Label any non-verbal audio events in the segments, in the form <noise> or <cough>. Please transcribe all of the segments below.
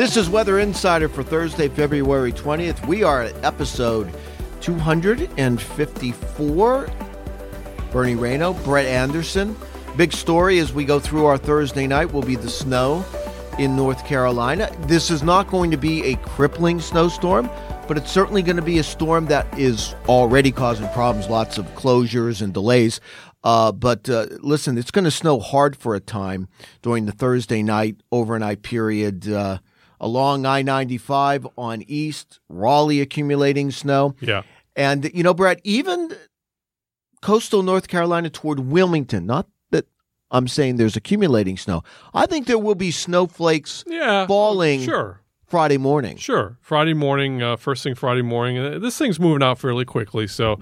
This is Weather Insider for Thursday, February 20th. We are at episode 254. Bernie Rayno, Brett Anderson. Big story as we go through our Thursday night will be the snow in North Carolina. This is not going to be a crippling snowstorm, but it's certainly going to be a storm that is already causing problems, lots of closures and delays. Uh, but uh, listen, it's going to snow hard for a time during the Thursday night, overnight period. Uh, along I 95 on east, Raleigh accumulating snow. Yeah. And, you know, Brett, even coastal North Carolina toward Wilmington, not that I'm saying there's accumulating snow. I think there will be snowflakes Yeah. falling Sure. Friday morning. Sure. Friday morning, uh, first thing Friday morning. Uh, This thing's moving out fairly quickly. So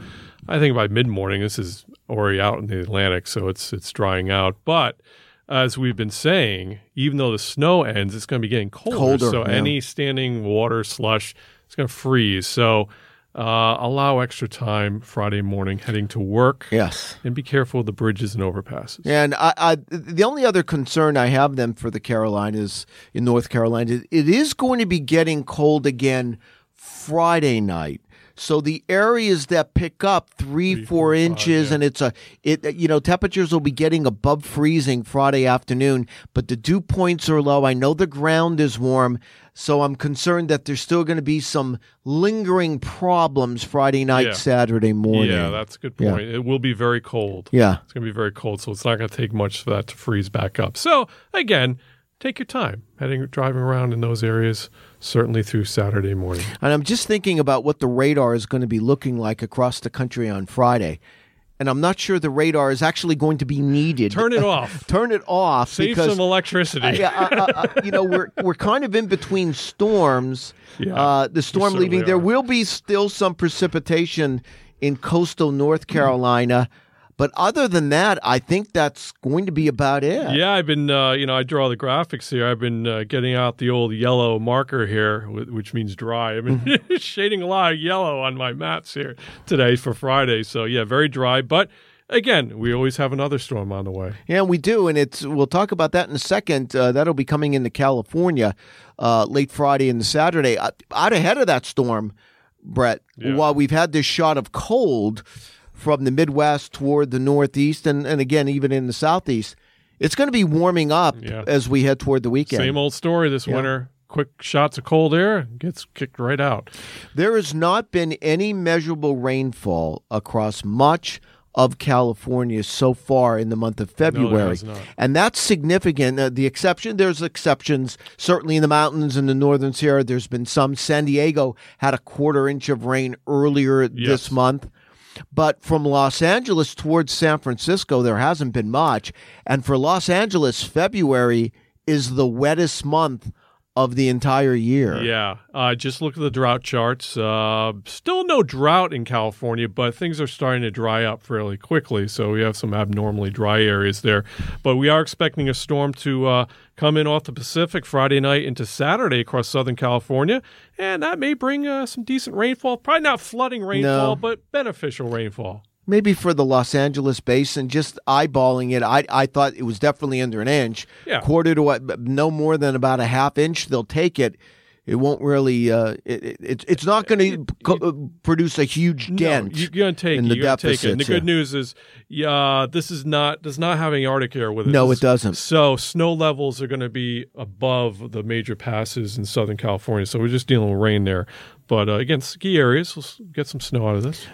I think by mid morning, this is already out in the Atlantic. So it's, it's drying out. But as we've been saying, even though the snow ends, it's going to be getting colder. Colder, so yeah. any standing water slush, it's going to freeze. So uh, allow extra time Friday morning heading to work. Yes. And be careful of the bridges and overpasses. And I, I, the only other concern I have then for the Carolinas in North Carolina, it is going to be getting cold again Friday night. So the areas that pick up three, Three, four four, five, inches, yeah. and it's a, it, you know, temperatures will be getting above freezing Friday afternoon, but the dew points are low. I know the ground is warm, so I'm concerned that there's still going to be some lingering problems Friday night, Yeah. Saturday morning. Yeah, that's a good Yeah. point. It will be very cold. yeah. It's going to be very cold, so it's not going to take much for that to freeze back up. So again, take your time heading driving around in those areas. Certainly through Saturday morning. And I'm just thinking about what the radar is going to be looking like across the country on Friday. And I'm not sure the radar is actually going to be needed. Turn it off. <laughs> Turn it off Save because some electricity. yeah, uh, uh, uh, you know we're we're kind of in between storms. <laughs> Yeah, uh, the storm leaving. There are. will be still some precipitation in coastal North Carolina, but other than that, I think that's going to be about it. Yeah, I've been, uh, you know, I draw the graphics here. I've been uh, getting out the old yellow marker here, which means dry. I've been Mm-hmm. <laughs> shading a lot of yellow on my maps here today for Friday. So, yeah, very dry. But again, we always have another storm on the way. Yeah, we do, and it's we'll talk about that in a second. Uh, that'll be coming into California uh, late Friday and Saturday. Uh, out ahead of that storm, Brett. Yeah. While we've had this shot of cold from the Midwest toward the Northeast, and, and again even in the Southeast, it's going to be warming up Yeah. as we head toward the weekend. Same old story this Yeah. winter. Quick shots of cold air gets kicked right out. There has not been any measurable rainfall across much of California so far in the month of February. not. and that's significant. Uh, the exception, there's exceptions, certainly in the mountains in the northern Sierra. There's been some. San Diego had a quarter inch of rain earlier Yes. this month. But from Los Angeles towards San Francisco, there hasn't been much. And for Los Angeles, February is the wettest month of the entire year. Yeah, uh, just look at the drought charts. Uh, still no drought in California, but things are starting to dry up fairly quickly. So we have some abnormally dry areas there. But we are expecting a storm to uh, come in off the Pacific Friday night into Saturday across Southern California, and that may bring uh, some decent rainfall. Probably not flooding rainfall, No. but beneficial rainfall. Maybe for the Los Angeles basin, just eyeballing it, I I thought it was definitely under an inch. Yeah. Quarter to what, no more than about a half inch. They'll take it. It won't really. Uh, it, it, it's- it's not going to co- produce a huge dent. No, you're gonna take in the You're gonna take it. And the good yeah. news is, yeah, this is not does not have any Arctic air with it. No, it doesn't. So snow levels are going to be above the major passes in Southern California. So we're just dealing with rain there. But uh, again, ski areas, we'll get some snow out of this.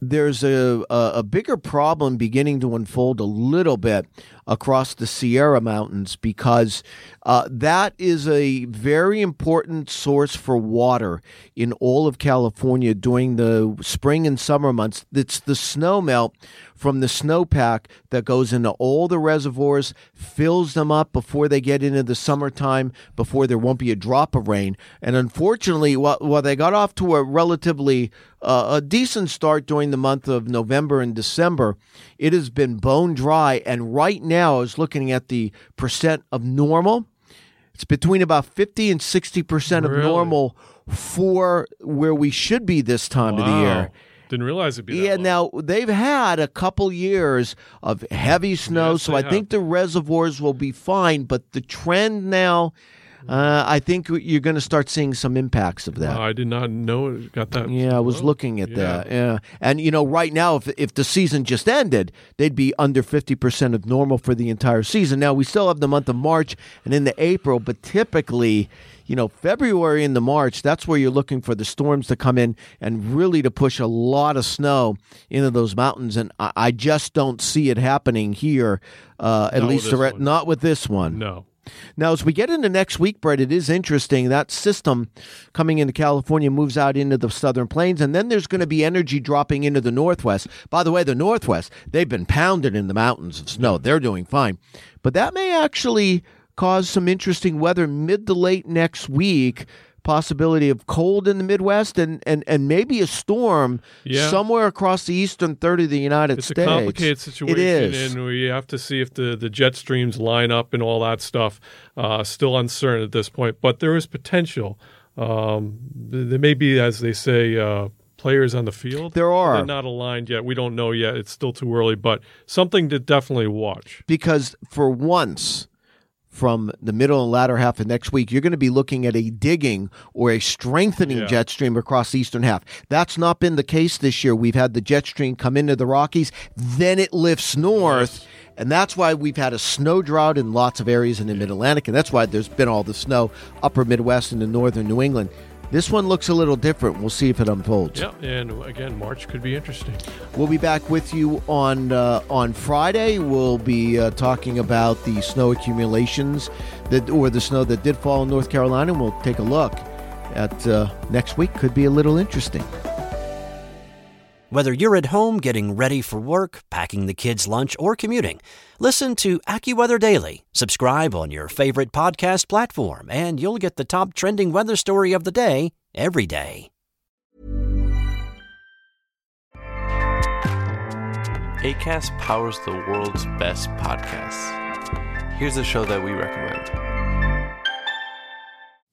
There's a, a a bigger problem beginning to unfold a little bit across the Sierra Mountains because uh, that is a very important source for water in all of California during the spring and summer months. It's the snow melt from the snowpack that goes into all the reservoirs, fills them up before they get into the summertime, before there won't be a drop of rain. And unfortunately, while, while they got off to a relatively uh, a decent start during the month of November and December, it has been bone dry. And right now, I was looking at the percent of normal. It's between about 50 and 60% of Really? normal for where we should be this time of the year. Didn't realize it'd be that Yeah, now they've had a couple years of heavy snow, Yes, so I have. think the reservoirs will be fine. But the trend now, uh, I think you're going to start seeing some impacts of that. Wow, I did not know it got that. Yeah, I was low. looking at Yeah. that. Yeah, and you know, right now, if if the season just ended, they'd be under fifty percent of normal for the entire season. Now we still have the month of March and into April, but typically, you know, February into March, that's where you're looking for the storms to come in and really to push a lot of snow into those mountains. And I, I just don't see it happening here, uh, at Not least re- not with this one. No. Now, as we get into next week, Brett, it is interesting. That system coming into California moves out into the southern plains, and then there's going to be energy dropping into the northwest. By the way, the northwest, they've been pounded in the mountains of snow. They're doing fine. But that may actually cause some interesting weather mid to late next week. Possibility of cold in the Midwest and, and, and maybe a storm Yeah. somewhere across the eastern third of the United It's States. It's a complicated situation, It is. and we have to see if the, the jet streams line up and all that stuff. Uh, still uncertain at this point, but there is potential. Um, there may be, as they say, uh, players on the field. There are. They're not aligned yet. We don't know yet. It's still too early, but something to definitely watch. because for once from the middle and latter half of next week, you're going to be looking at a digging or a strengthening Yeah. jet stream across the eastern half. That's not been the case this year. We've had the jet stream come into the Rockies, then it lifts north. And that's why we've had a snow drought in lots of areas in the mid Atlantic. And that's why there's been all the snow upper Midwest and in northern New England. This one looks a little different. We'll see if it unfolds. Yeah, and again, March could be interesting. We'll be back with you on uh, on Friday. We'll be uh, talking about the snow accumulations that, or the snow that did fall in North Carolina. And we'll take a look at uh, next week. Could be a little interesting. Whether you're at home getting ready for work, packing the kids' lunch, or commuting, listen to AccuWeather Daily. Subscribe on your favorite podcast platform, and you'll get the top trending weather story of the day every day. ACAST powers the world's best podcasts. Here's a show that we recommend.